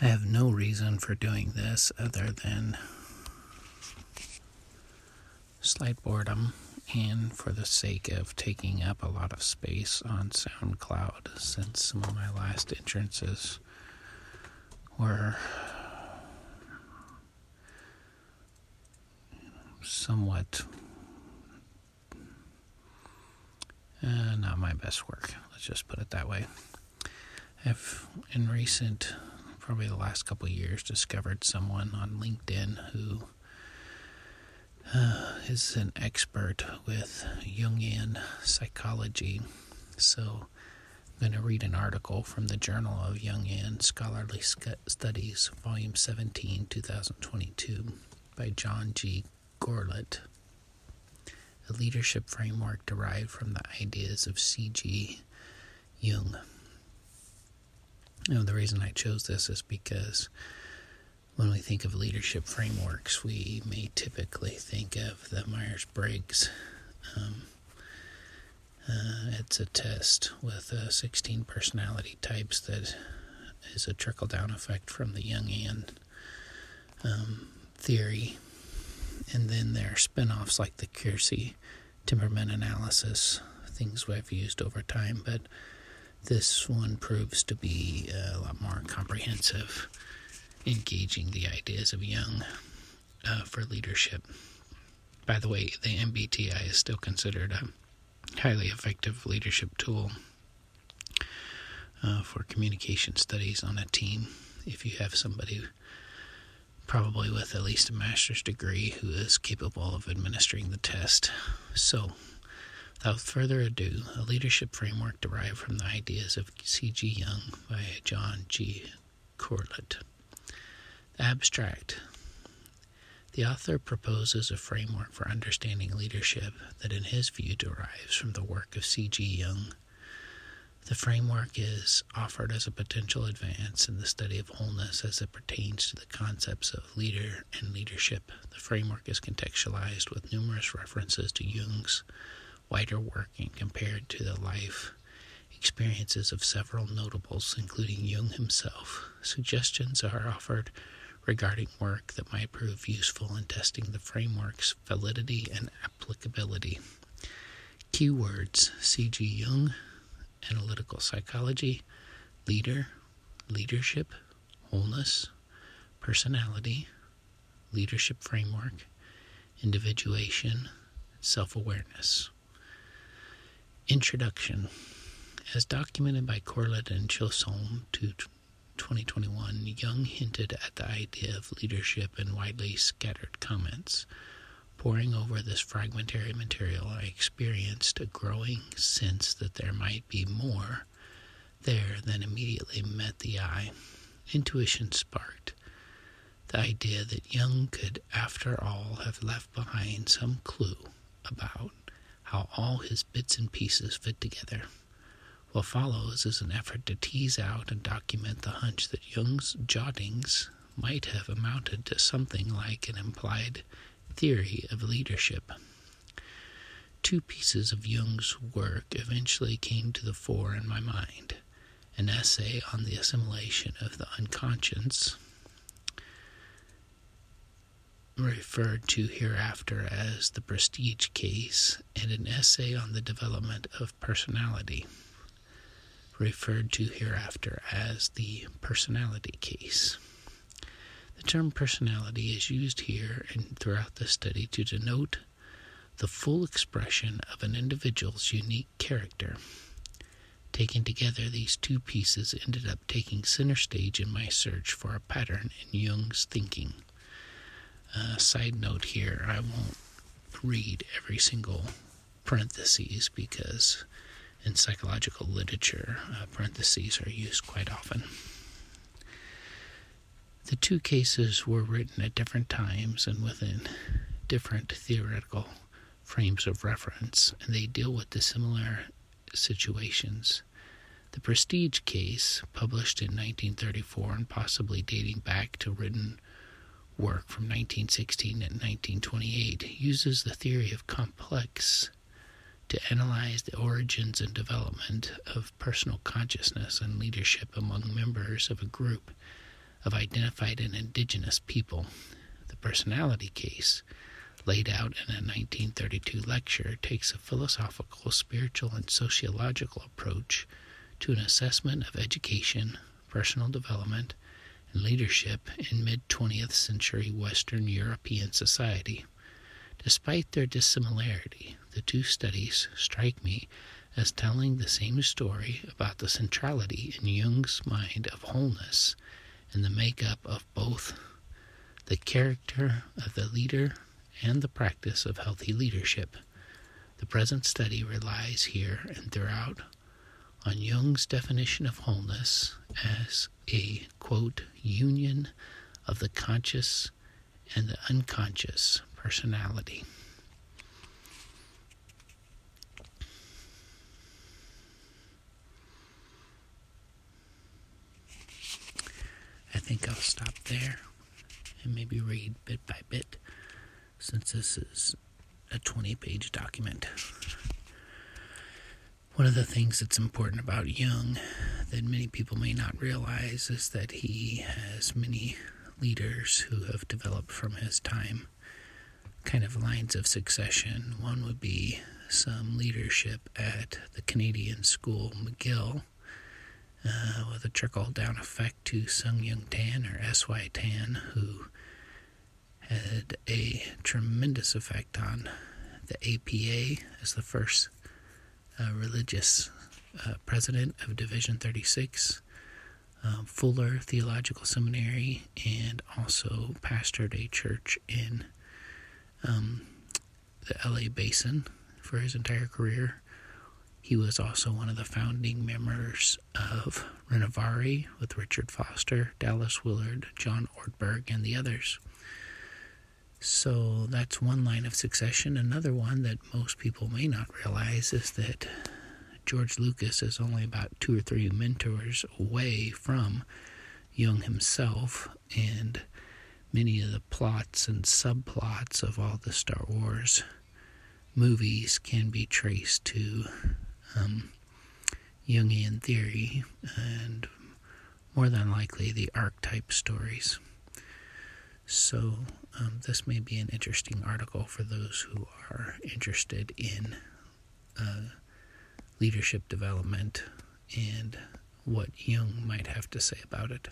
I have no reason for doing this other than slight boredom and for the sake of taking up a lot of space on SoundCloud since some of my last entrances were somewhat uh, not my best work. Let's just put it that way. I've, in recent, probably the last couple years, discovered someone on LinkedIn who uh, is an expert with Jungian psychology. So I'm going to read an article from the Journal of Jungian Scholarly Studies, Volume 17, 2022, by John G. Corlett. A leadership framework derived from the ideas of C.G. Jung. You know, the reason I chose this is because when we think of leadership frameworks, we may typically think of the Myers Briggs. Um, uh, it's a test with uh, 16 personality types that is a trickle down effect from the Jungian um, theory. And then there are spin offs like the Keirsey temperament analysis, things we've used over time. But this one proves to be a lot more comprehensive engaging the ideas of Jung uh, for leadership. By the way, the MBTI is still considered a highly effective leadership tool uh, for communication studies on a team. If you have somebody probably with at least a master's degree who is capable of administering the test. So, without further ado, a leadership framework derived from the ideas of C.G. Jung by John G. Corlett. Abstract. The author proposes a framework for understanding leadership that, in his view, derives from the work of C.G. Jung. The framework is offered as a potential advance in the study of wholeness as it pertains to the concepts of leader and leadership. The framework is contextualized with numerous references to Jung's wider work and compared to the life experiences of several notables, including Jung himself. Suggestions are offered regarding work that might prove useful in testing the framework's validity and applicability. Keywords C.G. Jung, analytical psychology, leader, leadership, wholeness, personality, leadership framework, individuation, self awareness. Introduction As documented by Corlett and Chisholm to 2021, Jung hinted at the idea of leadership in widely scattered comments. Poring over this fragmentary material, I experienced a growing sense that there might be more there than immediately met the eye. Intuition sparked the idea that Jung could, after all, have left behind some clue about how all his bits and pieces fit together. What follows is an effort to tease out and document the hunch that Jung's jottings might have amounted to something like an implied theory of leadership. Two pieces of Jung's work eventually came to the fore in my mind an essay on the assimilation of the unconscious, referred to hereafter as the prestige case, and an essay on the development of personality referred to hereafter as the personality case. The term personality is used here and throughout the study to denote the full expression of an individual's unique character. Taken together, these two pieces ended up taking center stage in my search for a pattern in Jung's thinking. Uh, side note here I won't read every single parentheses because in psychological literature, uh, parentheses are used quite often. The two cases were written at different times and within different theoretical frames of reference, and they deal with dissimilar situations. The Prestige case, published in 1934 and possibly dating back to written work from 1916 and 1928, uses the theory of complex to analyze the origins and development of personal consciousness and leadership among members of a group of identified and indigenous people. The personality case, laid out in a 1932 lecture, takes a philosophical, spiritual, and sociological approach to an assessment of education, personal development, and leadership in mid 20th century Western European society. Despite their dissimilarity, the two studies strike me as telling the same story about the centrality in Jung's mind of wholeness and the makeup of both the character of the leader and the practice of healthy leadership. The present study relies here and throughout on Jung's definition of wholeness as a, quote, union of the conscious and the unconscious personality. I think I'll stop there and maybe read bit by bit since this is a 20 page document. One of the things that's important about Jung that many people may not realize is that he has many leaders who have developed from his time kind of lines of succession. One would be some leadership at the Canadian school McGill, uh, with a trickle down effect to Siang-Yang Tan or S.Y. Tan, who had a tremendous effect on the APA as the first religious uh, president of Division 36, um, Fuller Theological Seminary, and also pastored a church in um, the LA Basin for his entire career. He was also one of the founding members of Renovaré with Richard Foster, Dallas Willard, John Ortberg, and the others. So that's one line of succession. Another one that most people may not realize is that George Lucas is only about two or three mentors away from Jung himself, and many of the plots and subplots of all the Star Wars movies can be traced to um, Jungian theory and more than likely the archetype stories. So, um, this may be an interesting article for those who are interested in uh, leadership development and what Jung might have to say about it.